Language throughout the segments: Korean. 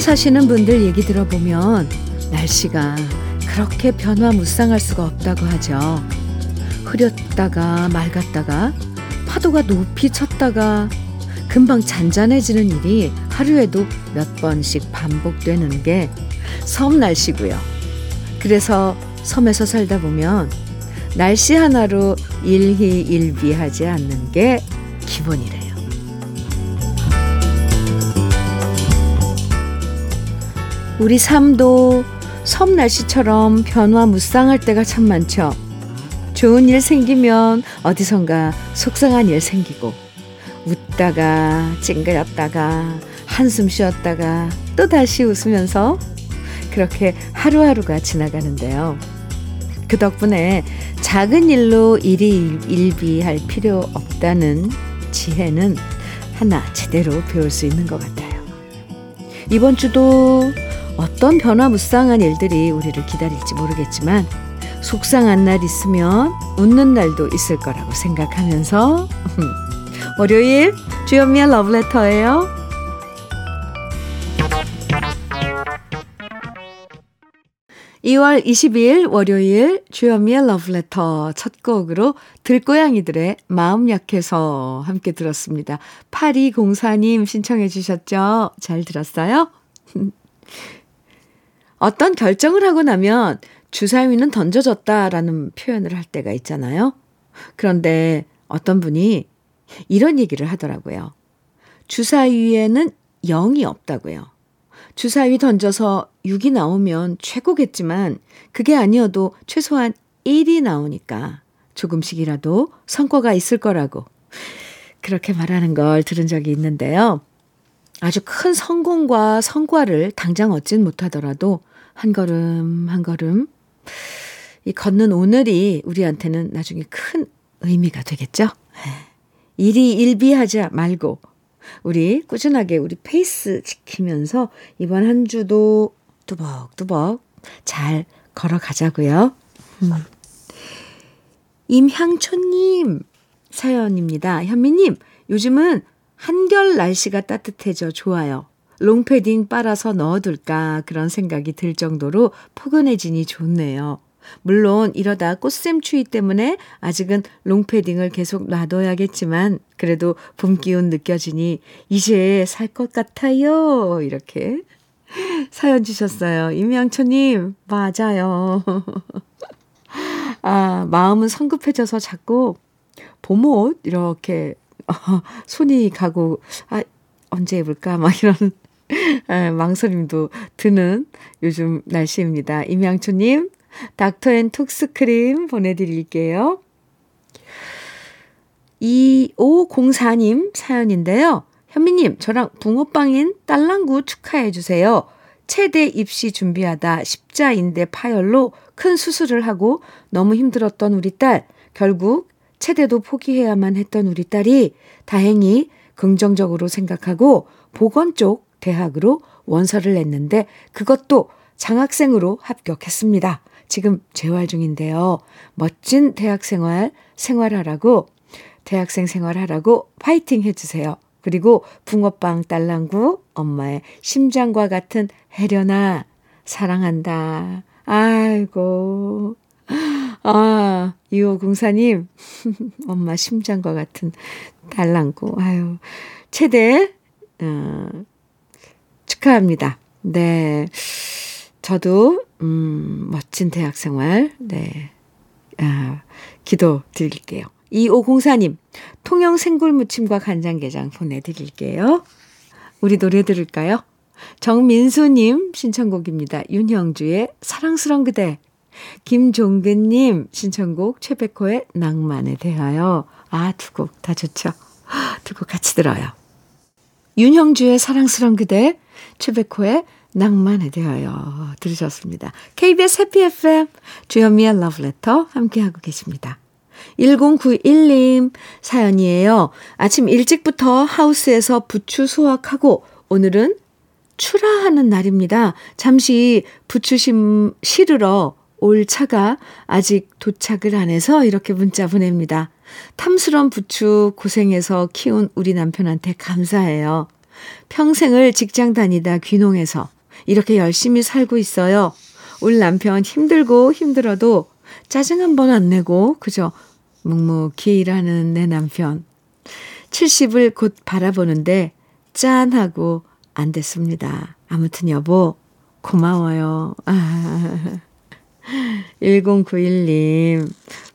사시는 분들 얘기 들어보면 날씨가 그렇게 변화무쌍할 수가 없다고 하죠. 흐렸다가 맑았다가 파도가 높이 쳤다가 금방 잔잔해지는 일이 하루에도 몇 번씩 반복되는 게 섬 날씨고요. 그래서 섬에서 살다 보면 날씨 하나로 일희일비하지 않는 게 기본이래요. 우리 삶도 섬 날씨처럼 변화무쌍할 때가 참 많죠. 좋은 일 생기면 어디선가 속상한 일 생기고 웃다가 찡그렸다가 한숨 쉬었다가 또 다시 웃으면서 그렇게 하루하루가 지나가는데요. 그 덕분에 작은 일로 일이 일비할 필요 없다는 지혜는 하나 제대로 배울 수 있는 것 같아요. 이번 주도 어떤 변화무쌍한 일들이 우리를 기다릴지 모르겠지만 속상한 날 있으면 웃는 날도 있을 거라고 생각하면서 월요일 주현미의 러브레터예요. 2월 22일 월요일 주현미의 러브레터 첫 곡으로 들고양이들의 마음 약해서 함께 들었습니다. 8204님 신청해 주셨죠? 잘 들었어요? 어떤 결정을 하고 나면 주사위는 던져졌다라는 표현을 할 때가 있잖아요. 그런데 어떤 분이 이런 얘기를 하더라고요. 주사위에는 0이 없다고요. 주사위 던져서 6이 나오면 최고겠지만 그게 아니어도 최소한 1이 나오니까 조금씩이라도 성과가 있을 거라고 그렇게 말하는 걸 들은 적이 있는데요. 아주 큰 성공과 성과를 당장 얻진 못하더라도 한 걸음 한 걸음 이 걷는 오늘이 우리한테는 나중에 큰 의미가 되겠죠. 일희일비하지 말고 우리 꾸준하게 우리 페이스 지키면서 이번 한 주도 뚜벅뚜벅 잘 걸어가자고요. 음. 임향초님 사연입니다. 현미님, 요즘은 한결 날씨가 따뜻해져 좋아요. 롱패딩 빨아서 넣어둘까 그런 생각이 들 정도로 포근해지니 좋네요. 물론 이러다 꽃샘 추위 때문에 아직은 롱패딩을 계속 놔둬야겠지만 그래도 봄 기운 느껴지니 이제 살 것 같아요. 이렇게 사연 주셨어요. 임양초님, 맞아요. 아, 마음은 성급해져서 자꾸 봄옷 이렇게 어, 손이 가고 아 언제 입을까 막 이런 아, 망설임도 드는 요즘 날씨입니다. 임양초님 닥터 앤 톡스 크림 보내드릴게요. 2504님 사연인데요. 현미님, 저랑 붕어빵인 딸랑구 축하해주세요. 체대 입시 준비하다 십자인대 파열로 큰 수술을 하고 너무 힘들었던 우리 딸, 결국 체대도 포기해야만 했던 우리 딸이 다행히 긍정적으로 생각하고 보건 쪽 대학으로 원서를 냈는데 그것도 장학생으로 합격했습니다. 지금 재활 중인데요. 멋진 대학 생활 생활하라고 대학생 생활하라고 파이팅 해주세요. 그리고 붕어빵 딸랑구 엄마의 심장과 같은 혜련아 사랑한다. 아이고 아 2504님 엄마 심장과 같은 달랑구 아유 최대 어, 축하합니다. 네 저도 음 멋진 대학 생활 네 아, 기도 드릴게요. 2504님, 통영 생굴 무침과 간장게장 보내드릴게요. 우리 노래 들을까요? 정민수님 신청곡입니다. 윤형주의 사랑스런 그대. 김종근님 신청곡 최백호의 낭만에 대하여. 아, 두 곡 다 좋죠. 두 곡 같이 들어요. 윤형주의 사랑스런 그대, 최백호의 낭만에 대하여 들으셨습니다. KBS 해피 FM 주현미의 러브레터 함께하고 계십니다. 1091님 사연이에요. 아침 일찍부터 하우스에서 부추 수확하고 오늘은 출하하는 날입니다. 잠시 부추 심, 실으러 올 차가 아직 도착을 안 해서 이렇게 문자 보냅니다. 탐스런 부추 고생해서 키운 우리 남편한테 감사해요. 평생을 직장 다니다 귀농해서 이렇게 열심히 살고 있어요. 우리 남편 힘들고 힘들어도 짜증 한 번 안 내고 그저 묵묵히 일하는 내 남편. 70을 곧 바라보는데 짠하고 안 됐습니다. 아무튼 여보 고마워요. 아. 1091님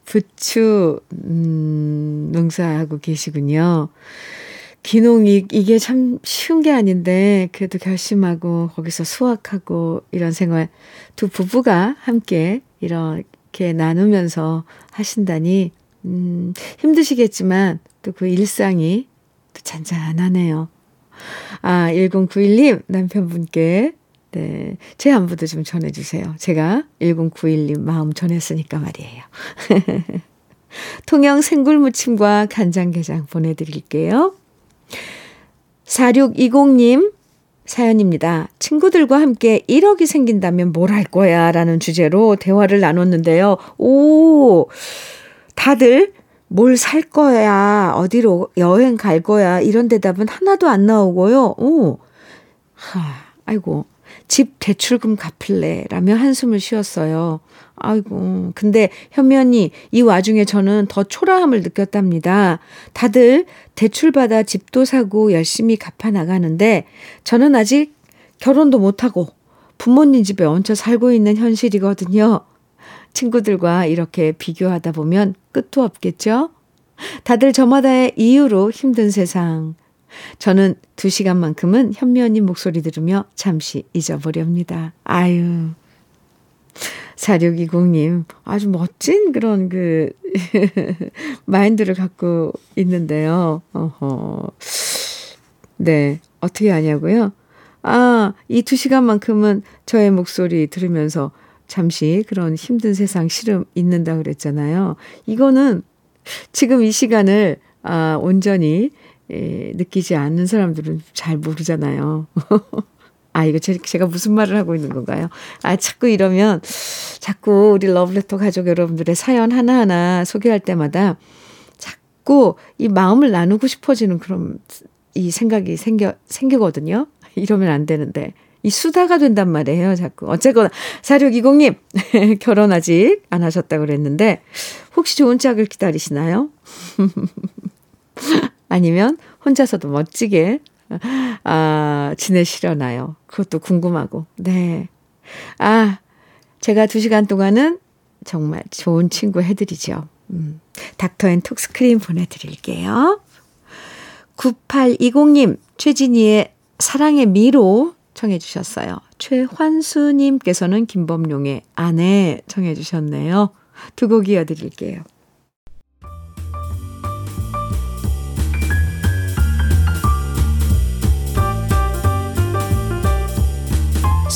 부추 음, 농사하고 계시군요. 귀농이 이게 참 쉬운 게 아닌데 그래도 결심하고 거기서 수확하고 이런 생활 두 부부가 함께 이렇게 나누면서 하신다니 음, 힘드시겠지만 또 그 일상이 또 잔잔하네요. 아, 1091님 남편분께 네, 제 안부도 좀 전해주세요. 제가 1091님 마음 전했으니까 말이에요. 통영 생굴무침과 간장게장 보내드릴게요. 4620님 사연입니다. 친구들과 함께 1억이 생긴다면 뭘 할 거야? 라는 주제로 대화를 나눴는데요. 오, 다들 뭘 살 거야? 어디로 여행 갈 거야? 이런 대답은 하나도 안 나오고요. 오, 하, 아이고. 집 대출금 갚을래? 라며 한숨을 쉬었어요. 아이고. 근데 현면이 이 와중에 저는 더 초라함을 느꼈답니다. 다들 대출받아 집도 사고 열심히 갚아 나가는데 저는 아직 결혼도 못하고 부모님 집에 얹혀 살고 있는 현실이거든요. 친구들과 이렇게 비교하다 보면 끝도 없겠죠? 다들 저마다의 이유로 힘든 세상. 저는 두 시간만큼은 현미언님 목소리 들으며 잠시 잊어보렵니다. 아유. 4620님, 아주 멋진 그런 그, 마인드를 갖고 있는데요. 어허. 네. 어떻게 하냐고요? 아, 이두 시간만큼은 저의 목소리 들으면서 잠시 그런 힘든 세상 시름 있는다 그랬잖아요. 이거는 지금 이 시간을 아, 온전히 예, 느끼지 않는 사람들은 잘 모르잖아요. 아, 이거 제, 제가 무슨 말을 하고 있는 건가요? 아, 자꾸 이러면, 자꾸 우리 러브레터 가족 여러분들의 사연 하나하나 소개할 때마다 자꾸 이 마음을 나누고 싶어지는 그런 이 생각이 생겨, 생기거든요. 이러면 안 되는데. 이 수다가 된단 말이에요, 자꾸. 어쨌거나, 4620님, 결혼 아직 안 하셨다고 그랬는데, 혹시 좋은 짝을 기다리시나요? 아니면 혼자서도 멋지게 아, 지내시려나요? 그것도 궁금하고. 네. 아, 제가 두 시간 동안은 정말 좋은 친구 해드리죠. 음, 닥터 앤 톡스 크림 보내드릴게요. 9820님, 최진희의 사랑의 미로 청해 주셨어요. 최환수님께서는 김범용의 아내 청해 주셨네요. 두 곡 이어드릴게요.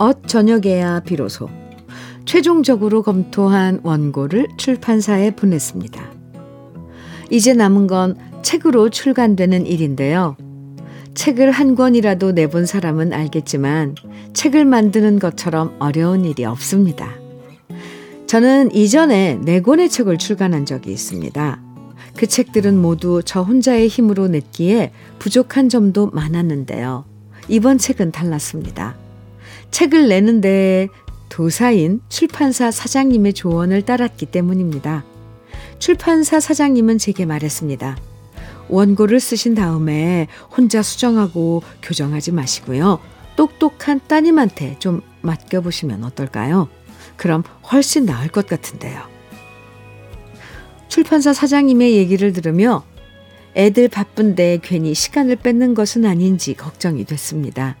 엇 저녁에야 비로소 최종적으로 검토한 원고를 출판사에 보냈습니다. 이제 남은 건 책으로 출간되는 일인데요. 책을 한 권이라도 내본 사람은 알겠지만 책을 만드는 것처럼 어려운 일이 없습니다. 저는 이전에 네 권의 책을 출간한 적이 있습니다. 그 책들은 모두 저 혼자의 힘으로 냈기에 부족한 점도 많았는데요. 이번 책은 달랐습니다. 책을 내는데 도사인 출판사 사장님의 조언을 따랐기 때문입니다. 출판사 사장님은 제게 말했습니다. 원고를 쓰신 다음에 혼자 수정하고 교정하지 마시고요. 똑똑한 따님한테 좀 맡겨보시면 어떨까요? 그럼 훨씬 나을 것 같은데요. 출판사 사장님의 얘기를 들으며 애들 바쁜데 괜히 시간을 뺏는 것은 아닌지 걱정이 됐습니다.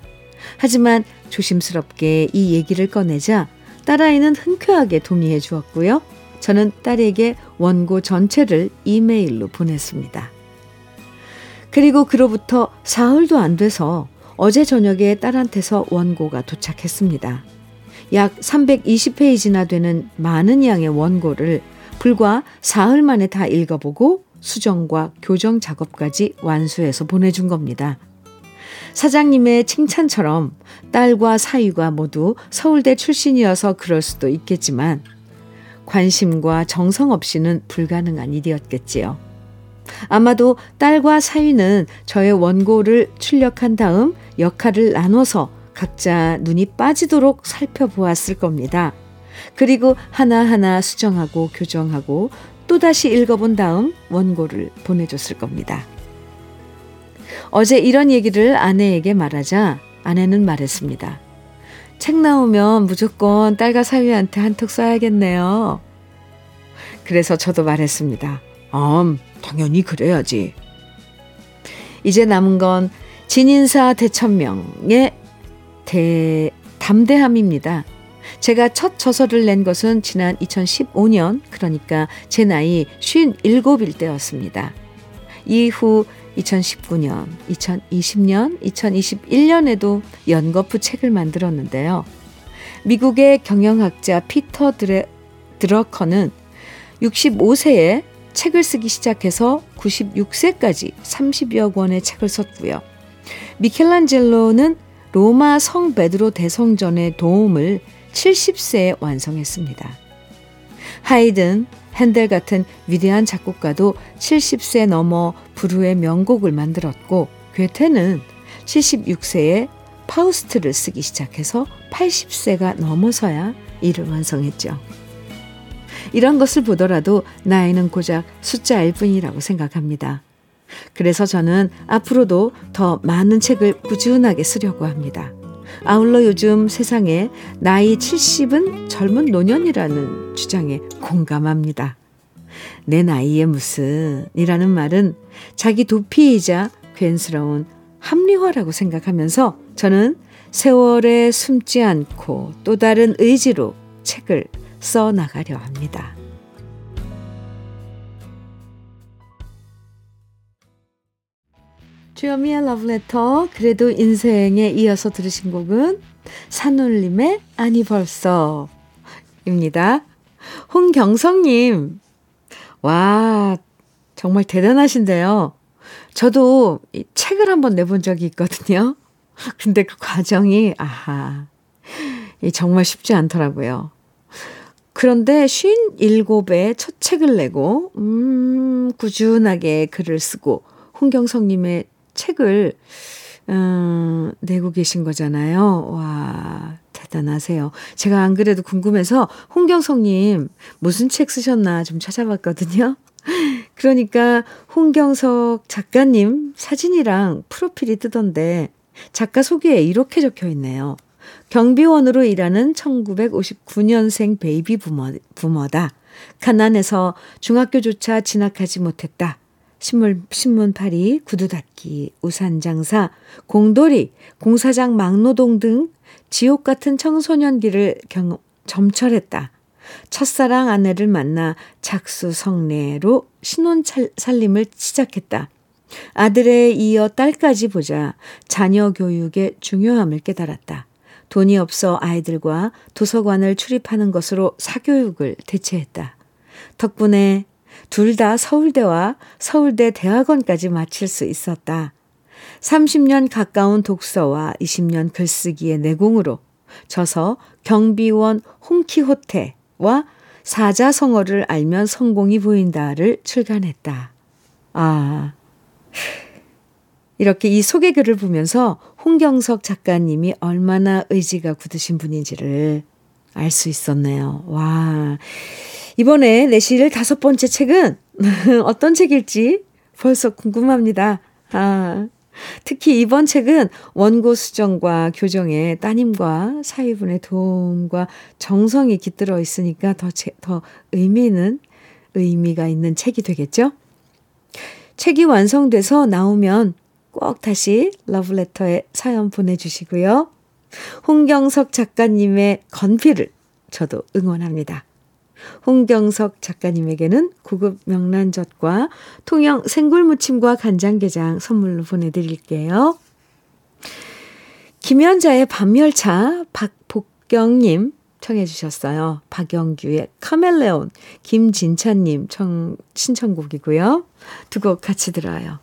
하지만 조심스럽게 이 얘기를 꺼내자 딸아이는 흔쾌하게 동의해 주었고요. 저는 딸에게 원고 전체를 이메일로 보냈습니다. 그리고 그로부터 사흘도 안 돼서 어제 저녁에 딸한테서 원고가 도착했습니다. 약 320페이지나 되는 많은 양의 원고를 불과 사흘 만에 다 읽어보고 수정과 교정 작업까지 완수해서 보내준 겁니다. 사장님의 칭찬처럼 딸과 사위가 모두 서울대 출신이어서 그럴 수도 있겠지만 관심과 정성 없이는 불가능한 일이었겠지요. 아마도 딸과 사위는 저의 원고를 출력한 다음 역할을 나눠서 각자 눈이 빠지도록 살펴보았을 겁니다. 그리고 하나하나 수정하고 교정하고 또다시 읽어본 다음 원고를 보내줬을 겁니다. 어제 이런 얘기를 아내에게 말하자 아내는 말했습니다. 책 나오면 무조건 딸과 사위한테 한턱 쏴야겠네요. 그래서 저도 말했습니다. 음, 당연히 그래야지. 이제 남은 건 진인사 대천명의 대, 담대함입니다. 제가 첫 저서를 낸 것은 지난 2015년, 그러니까 제 나이 57일 때였습니다. 이후 2019년, 2020년, 2021년에도 연거푸 책을 만들었는데요. 미국의 경영학자 피터 드레, 드러커는 65세에 책을 쓰기 시작해서 96세까지 30여 권의 책을 썼고요. 미켈란젤로는 로마 성 베드로 대성전의 도움을 70세에 완성했습니다. 하이든, 핸델 같은 위대한 작곡가도 70세 넘어 불후의 명곡을 만들었고 괴테는 76세에 파우스트를 쓰기 시작해서 80세가 넘어서야 이를 완성했죠. 이런 것을 보더라도 나이는 고작 숫자일 뿐이라고 생각합니다. 그래서 저는 앞으로도 더 많은 책을 꾸준하게 쓰려고 합니다. 아울러 요즘 세상에 나이 70은 젊은 노년이라는 주장에 공감합니다. 내 나이에 무슨 이라는 말은 자기 도피이자 괜스러운 합리화라고 생각하면서 저는 세월에 숨지 않고 또 다른 의지로 책을 써 나가려 합니다. 주여미의 러브레터 그래도 인생에 이어서 들으신 곡은 산울림의 아니 벌써 입니다. 홍경성님 와 정말 대단하신데요. 저도 이 책을 한번 내본 적이 있거든요. 근데 그 과정이 아하 정말 쉽지 않더라고요. 그런데 57에 첫 책을 내고 음 꾸준하게 글을 쓰고 홍경성님의 책을 음, 내고 계신 거잖아요. 와, 대단하세요. 제가 안 그래도 궁금해서 홍경석님 무슨 책 쓰셨나 좀 찾아봤거든요. 그러니까 홍경석 작가님 사진이랑 프로필이 뜨던데 작가 소개에 이렇게 적혀 있네요. 경비원으로 일하는 1959년생 베이비 부모, 부모다. 가난해서 중학교조차 진학하지 못했다. 신문, 신문팔이, 구두 닦기, 우산 장사, 공돌이, 공사장 막노동 등 지옥 같은 청소년기를 경, 점철했다. 첫사랑 아내를 만나 작수 성례로 신혼 살림을 시작했다. 아들에 이어 딸까지 보자 자녀 교육의 중요함을 깨달았다. 돈이 없어 아이들과 도서관을 출입하는 것으로 사교육을 대체했다. 덕분에 둘 다 서울대와 서울대 대학원까지 마칠 수 있었다. 30년 가까운 독서와 20년 글쓰기의 내공으로 저서 경비원 홍키호테와 사자성어를 알면 성공이 보인다를 출간했다. 아, 이렇게 이 소개글을 보면서 홍경석 작가님이 얼마나 의지가 굳으신 분인지를 알 수 있었네요. 와, 이번에 내실 다섯 번째 책은 어떤 책일지 벌써 궁금합니다. 아, 특히 이번 책은 원고 수정과 교정에 따님과 사위분의 도움과 정성이 깃들어 있으니까 더, 더 의미는, 의미가 있는 책이 되겠죠? 책이 완성돼서 나오면 꼭 다시 러브레터에 사연 보내주시고요. 홍경석 작가님의 건필을 저도 응원합니다. 홍경석 작가님에게는 고급 명란젓과 통영 생굴무침과 간장게장 선물로 보내드릴게요. 김연자의 밤열차 박복경님 청해 주셨어요. 박영규의 카멜레온 김진찬님 청, 신청곡이고요. 두 곡 같이 들어요.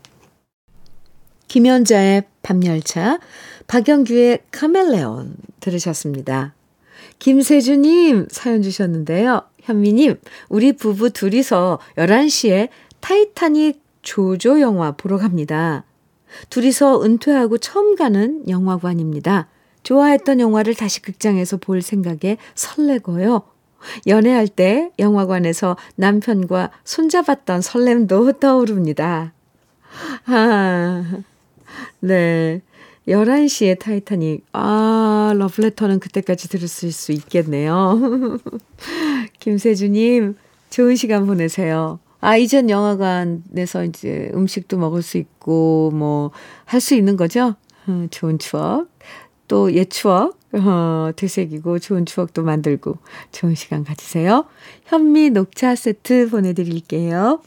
김연자의 밤열차 박영규의 카멜레온 들으셨습니다. 김세주님 사연 주셨는데요. 현미님, 우리 부부 둘이서 11시에 타이타닉 조조 영화 보러 갑니다. 둘이서 은퇴하고 처음 가는 영화관입니다. 좋아했던 영화를 다시 극장에서 볼 생각에 설레고요. 연애할 때 영화관에서 남편과 손잡았던 설렘도 떠오릅니다. 아, 네. 11시에 타이타닉. 아, 러브레터는 그때까지 들으실 수 있겠네요. 김세주님, 좋은 시간 보내세요. 아, 이전 영화관에서 이제 음식도 먹을 수 있고, 뭐, 할 수 있는 거죠? 어, 좋은 추억. 또 옛 추억, 어, 되새기고 좋은 추억도 만들고, 좋은 시간 가지세요. 현미 녹차 세트 보내드릴게요.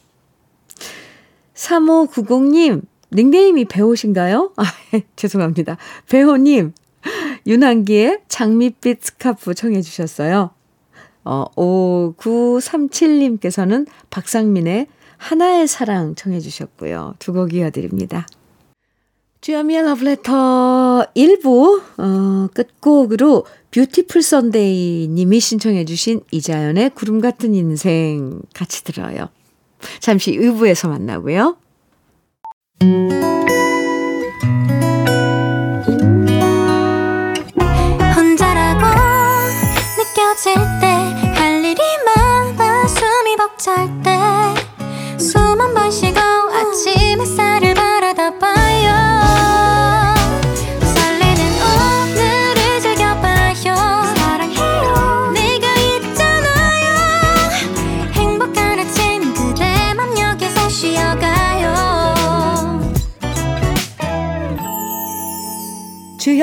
3590님, 닉네임이 배우신가요? 아, 죄송합니다. 배우님, 윤한기의 장밋빛 스카프 청해 주셨어요. 어, 5937님께서는 박상민의 하나의 사랑 청해 주셨고요. 두 곡 이어드립니다. 주현미의 러브레터 1부 어, 끝곡으로 뷰티풀 선데이 님이 신청해 주신 이자연의 구름 같은 인생 같이 들어요. 잠시 2부에서 만나고요. 혼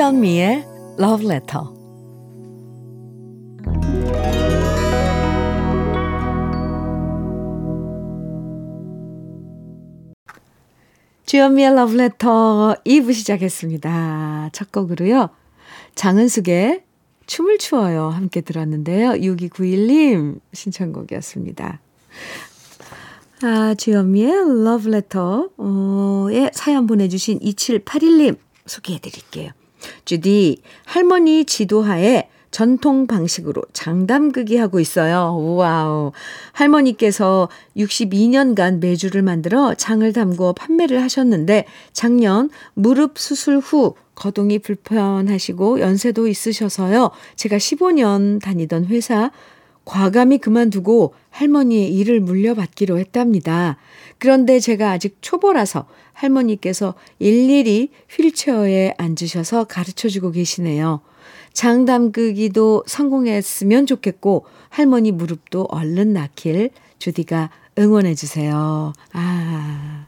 주현미의 Love Letter. 주현미의 Love Letter 2부 시작했습니다. 첫 곡으로요. 장은숙의 춤을 추어요. 함께 들었는데요. 6291님 신청곡이었습니다. 아, 주현미의 Love Letter에 사연 보내주신 2781님 소개해 드릴게요. 주디, 할머니 지도하에 전통 방식으로 장담극이 하고 있어요. 우와우. 할머니께서 62년간 매주를 만들어 장을 담고 판매를 하셨는데 작년 무릎 수술 후 거동이 불편하시고 연세도 있으셔서요. 제가 15년 다니던 회사 과감히 그만두고 할머니의 일을 물려받기로 했답니다. 그런데 제가 아직 초보라서 할머니께서 일일이 휠체어에 앉으셔서 가르쳐 주고 계시네요. 장 담그기도 성공했으면 좋겠고 할머니 무릎도 얼른 낫길 주디가 응원해 주세요. 아,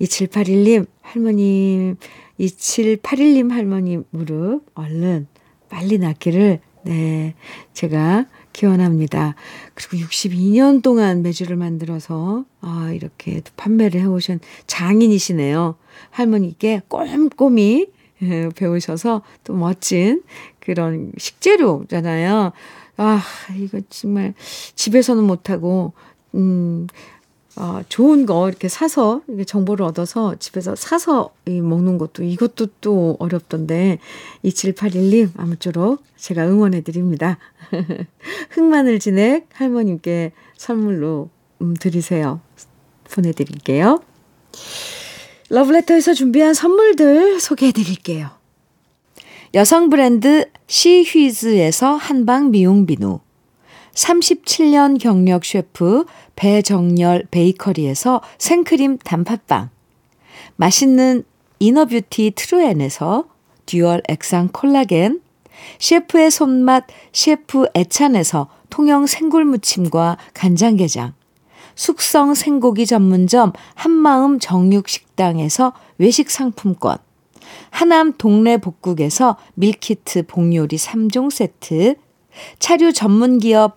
2781님 할머님 2781님 할머니 무릎 얼른 빨리 낫기를 네, 제가 기원합니다. 그리고 62년 동안 매주를 만들어서 아, 이렇게 판매를 해오신 장인이시네요. 할머니께 꼼꼼히 예, 배우셔서 또 멋진 그런 식재료잖아요. 아, 이거 정말 집에서는 못하고, 음, 어, 좋은 거 이렇게 사서 이렇게 정보를 얻어서 집에서 사서 이 먹는 것도 이것도 또 어렵던데 2781님 아무쪼록 제가 응원해 드립니다. 흑마늘 진액 할머님께 선물로 음, 드리세요. 보내 드릴게요. 러브레터에서 준비한 선물들 소개해 드릴게요. 여성 브랜드 시휘즈에서 한방 미용 비누 37년 경력 셰프 배정열 베이커리에서 생크림 단팥빵. 맛있는 inner beauty 트루엔에서 dual 액상 콜라겐. 셰프의 손맛 셰프 애찬에서 통영 생굴무침과 간장게장. 숙성 생고기 전문점 한마음 정육식당에서 외식 상품권. 하남 동네 복국에서 밀키트 복요리 3종 세트. 차류 전문 기업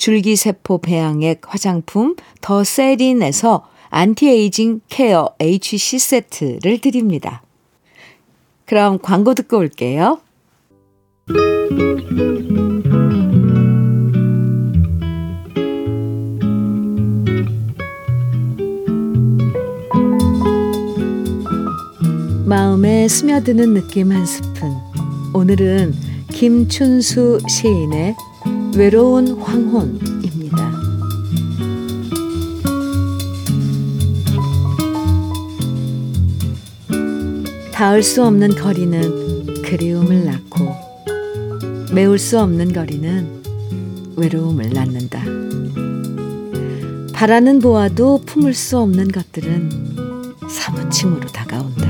줄기세포 배양액 화장품 더 세린에서 anti-aging care HC 세트를 드립니다. 그럼 광고 듣고 올게요. 마음에 스며드는 느낌 한 스푼. 오늘은 김춘수 시인의 외로운 황혼입니다. 닿을 수 없는 거리는 그리움을 낳고 메울 수 없는 거리는 외로움을 낳는다. 바라는 보아도 품을 수 없는 것들은 사무침으로 다가온다.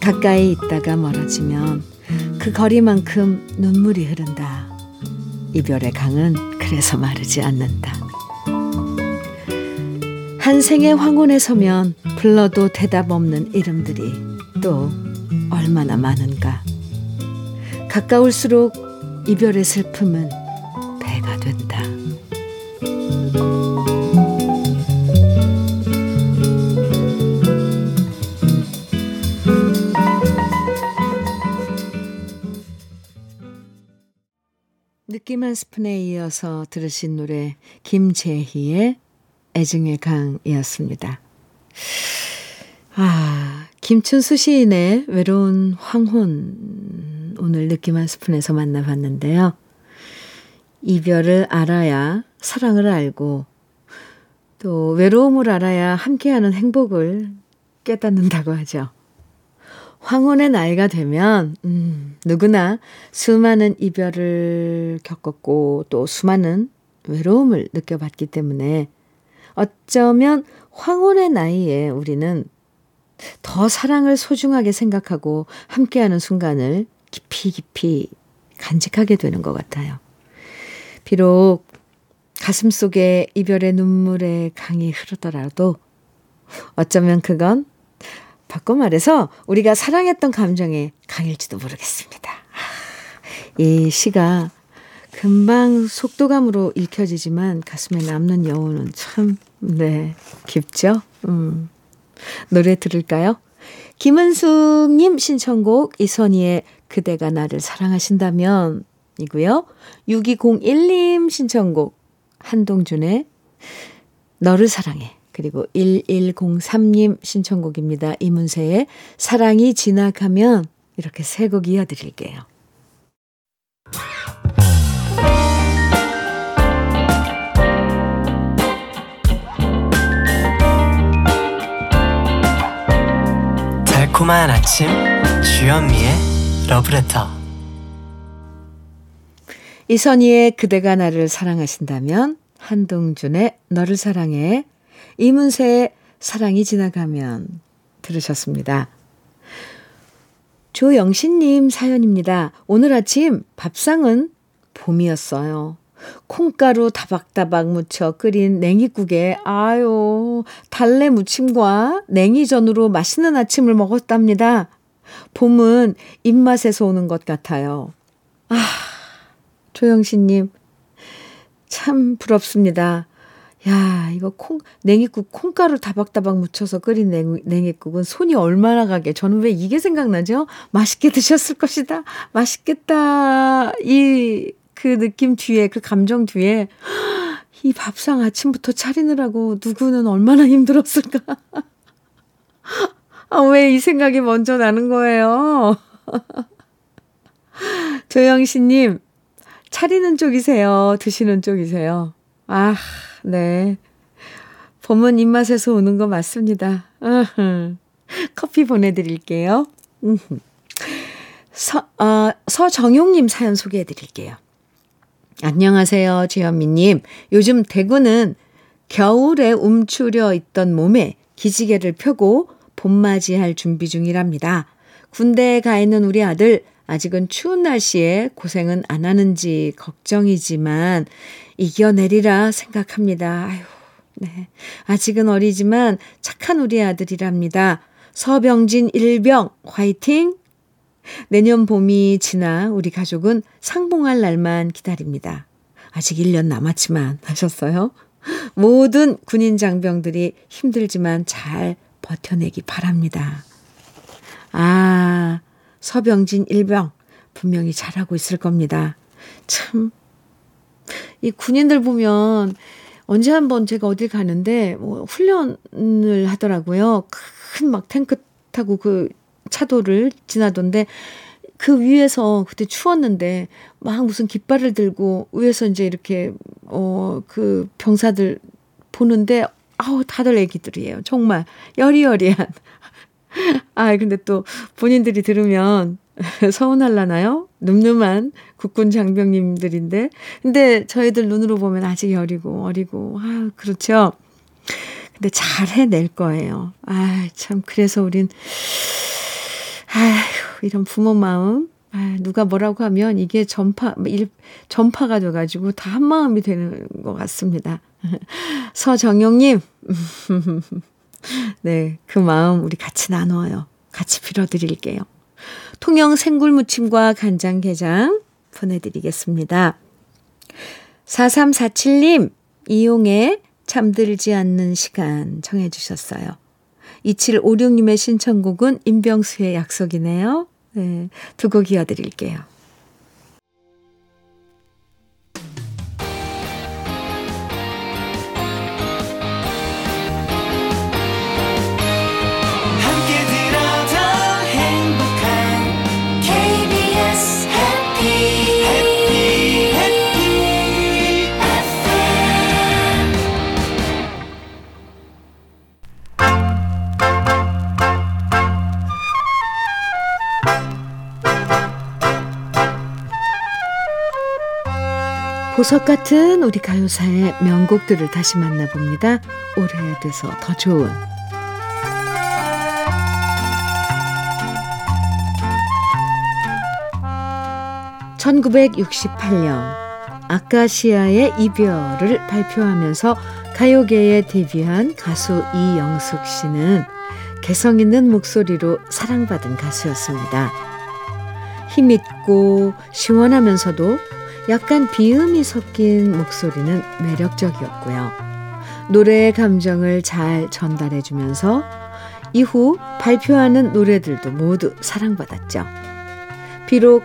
가까이 있다가 멀어지면 그 거리만큼 눈물이 흐른다. 이별의 강은 그래서 마르지 않는다. 한 생의 황혼에 서면 불러도 대답 없는 이름들이 또 얼마나 많은가. 가까울수록 이별의 슬픔은 느낌 한 스푼에 이어서 들으신 노래 김재희의 애증의 강이었습니다. 아, 김춘수 시인의 외로운 황혼 오늘 느낌 한 스푼에서 만나봤는데요. 이별을 알아야 사랑을 알고 또 외로움을 알아야 함께하는 행복을 깨닫는다고 하죠. 황혼의 나이가 되면, 음, 누구나 수많은 이별을 겪었고 또 수많은 외로움을 느껴봤기 때문에 어쩌면 황혼의 나이에 우리는 더 사랑을 소중하게 생각하고 함께하는 순간을 깊이 깊이 간직하게 되는 것 같아요. 비록 가슴 속에 이별의 눈물의 강이 흐르더라도 어쩌면 그건 바꿔 말해서 우리가 사랑했던 감정의 강일지도 모르겠습니다. 이 시가 금방 속도감으로 읽혀지지만 가슴에 남는 여운은 참, 네, 깊죠? 음. 노래 들을까요? 김은숙님 신청곡 이선희의 그대가 나를 사랑하신다면 이고요. 6201님 신청곡 한동준의 너를 사랑해 그리고 1103님 신청곡입니다. 이문세의 사랑이 지나가면 이렇게 세 곡 이어드릴게요. 달콤한 아침 주현미의 러브레터 이선희의 그대가 나를 사랑하신다면 한동준의 너를 사랑해 이문세의 사랑이 지나가면 들으셨습니다. 조영신님 사연입니다. 오늘 아침 밥상은 봄이었어요. 콩가루 다박다박 묻혀 끓인 냉이국에 아유 달래 무침과 냉이전으로 맛있는 아침을 먹었답니다. 봄은 입맛에서 오는 것 같아요. 아 조영신님 참 부럽습니다. 야, 이거 콩, 냉이국 콩가루 다박다박 묻혀서 끓인 냉, 냉이국은 손이 얼마나 가게. 저는 왜 이게 생각나죠? 맛있게 드셨을 것이다. 맛있겠다. 이, 그 느낌 뒤에, 그 감정 뒤에, 이 밥상 아침부터 차리느라고 누구는 얼마나 힘들었을까? 아, 왜 이 생각이 먼저 나는 거예요? 조영신님, 차리는 쪽이세요? 드시는 쪽이세요? 아, 네. 봄은 입맛에서 오는 거 맞습니다. 커피 보내드릴게요. 서, 어, 서정용님 사연 소개해 드릴게요. 안녕하세요, 주현미님. 요즘 대구는 겨울에 움츠려 있던 몸에 기지개를 펴고 봄맞이할 준비 중이랍니다. 군대에 가 있는 우리 아들, 아직은 추운 날씨에 고생은 안 하는지 걱정이지만 이겨내리라 생각합니다. 아유, 네. 아직은 어리지만 착한 우리 아들이랍니다. 서병진 일병 화이팅! 내년 봄이 지나 우리 가족은 상봉할 날만 기다립니다. 아직 1년 남았지만 하셨어요. 모든 군인 장병들이 힘들지만 잘 버텨내기 바랍니다. 아, 서병진 일병 분명히 잘하고 있을 겁니다. 참, 이 군인들 보면 언제 한번 제가 어딜 가는데 뭐 훈련을 하더라고요. 큰 막 탱크 타고 그 차도를 지나던데 그 위에서 그때 추웠는데 막 무슨 깃발을 들고 위에서 이제 이렇게 어 그 병사들 보는데 아우 다들 애기들이에요. 정말 여리여리한. 아 근데 또 본인들이 들으면 서운할라나요? 늠름한 국군 장병님들인데. 근데 저희들 눈으로 보면 아직 여리고 어리고, 아, 그렇죠. 근데 잘 해낼 거예요. 아, 참, 그래서 우린, 아휴, 이런 부모 마음. 아, 누가 뭐라고 하면 이게 전파, 일, 전파가 돼가지고 다 한 마음이 되는 것 같습니다. 서정용님, 네, 그 마음 우리 같이 나눠요. 같이 빌어드릴게요. 통영 생굴무침과 간장게장 보내드리겠습니다. 4347님, 이용해 잠들지 않는 시간 정해주셨어요. 2756님의 신청곡은 임병수의 약속이네요. 네, 두 곡 이어드릴게요. 보석 같은 우리 가요사의 명곡들을 다시 만나봅니다. 오래돼서 더 좋은 1968년 아카시아의 이별을 발표하면서 가요계에 데뷔한 가수 이영숙 씨는 개성 있는 목소리로 사랑받은 가수였습니다. 힘있고 시원하면서도 약간 비음이 섞인 목소리는 매력적이었고요. 노래의 감정을 잘 전달해주면서 이후 발표하는 노래들도 모두 사랑받았죠. 비록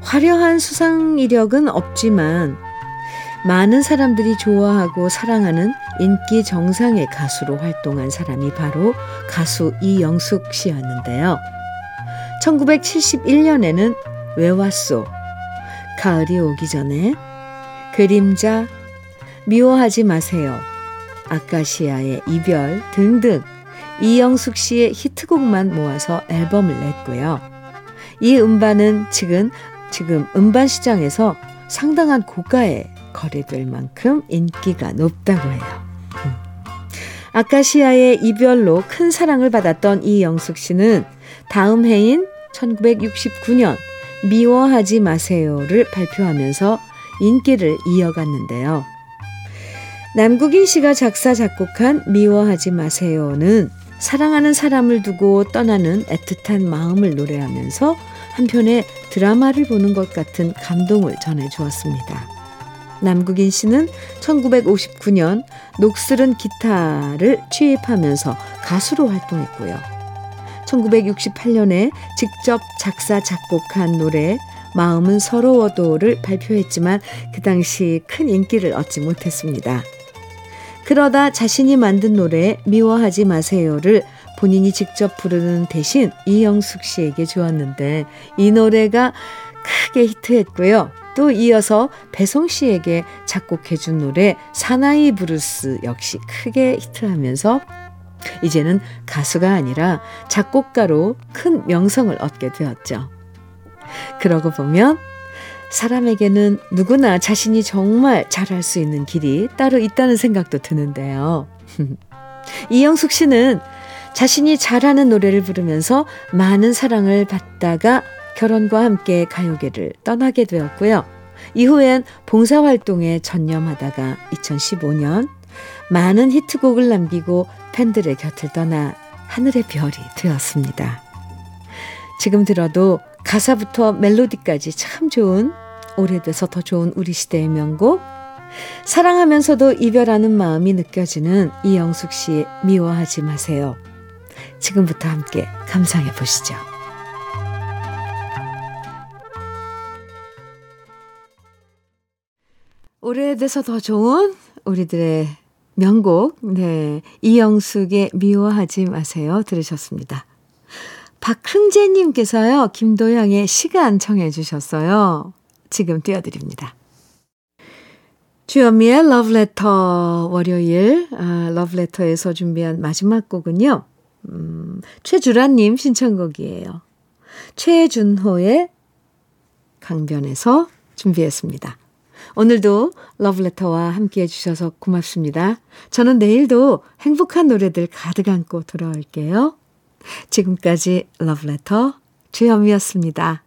화려한 수상 이력은 없지만 많은 사람들이 좋아하고 사랑하는 인기 정상의 가수로 활동한 사람이 바로 가수 이영숙 씨였는데요. 1971년에는 왜 왔소? 가을이 오기 전에 그림자 미워하지 마세요. 아카시아의 이별 등등 이영숙 씨의 히트곡만 모아서 앨범을 냈고요. 이 음반은 지금 지금 음반 시장에서 상당한 고가에 거래될 만큼 인기가 높다고 해요. 음. 아카시아의 이별로 큰 사랑을 받았던 이영숙 씨는 다음 해인 1969년 미워하지 마세요를 발표하면서 인기를 이어갔는데요. 남국인 씨가 작사 작곡한 미워하지 마세요는 사랑하는 사람을 두고 떠나는 애틋한 마음을 노래하면서 한편의 드라마를 보는 것 같은 감동을 전해주었습니다. 남국인 씨는 1959년 녹슬은 기타를 취입하면서 가수로 활동했고요. 1968년에 직접 작사 작곡한 노래 마음은 서러워도를 발표했지만 그 당시 큰 인기를 얻지 못했습니다. 그러다 자신이 만든 노래 미워하지 마세요를 본인이 직접 부르는 대신 이영숙 씨에게 주었는데 이 노래가 크게 히트했고요. 또 이어서 배송 씨에게 작곡해 준 노래 사나이 블루스 역시 크게 히트하면서 이제는 가수가 아니라 작곡가로 큰 명성을 얻게 되었죠. 그러고 보면 사람에게는 누구나 자신이 정말 잘할 수 있는 길이 따로 있다는 생각도 드는데요. 이영숙 씨는 자신이 잘하는 노래를 부르면서 많은 사랑을 받다가 결혼과 함께 가요계를 떠나게 되었고요. 이후엔 봉사활동에 전념하다가 2015년 많은 히트곡을 남기고 팬들의 곁을 떠나 하늘의 별이 되었습니다. 지금 들어도 가사부터 멜로디까지 참 좋은 오래돼서 더 좋은 우리 시대의 명곡 사랑하면서도 이별하는 마음이 느껴지는 이영숙 씨의 미워하지 마세요. 지금부터 함께 감상해 보시죠. 오래돼서 더 좋은 우리들의 명곡, 네. 이영숙의 미워하지 마세요. 들으셨습니다. 박흥재님께서요, 김도영의 시간 청해주셨어요. 지금 띄워드립니다. 주현미의 러브레터 월요일, 아, 러브레터에서 준비한 마지막 곡은요, 음, 최주라님 신청곡이에요. 최준호의 강변에서 준비했습니다. 오늘도 러브레터와 함께 해주셔서 고맙습니다. 저는 내일도 행복한 노래들 가득 안고 돌아올게요. 지금까지 러브레터 주현미였습니다.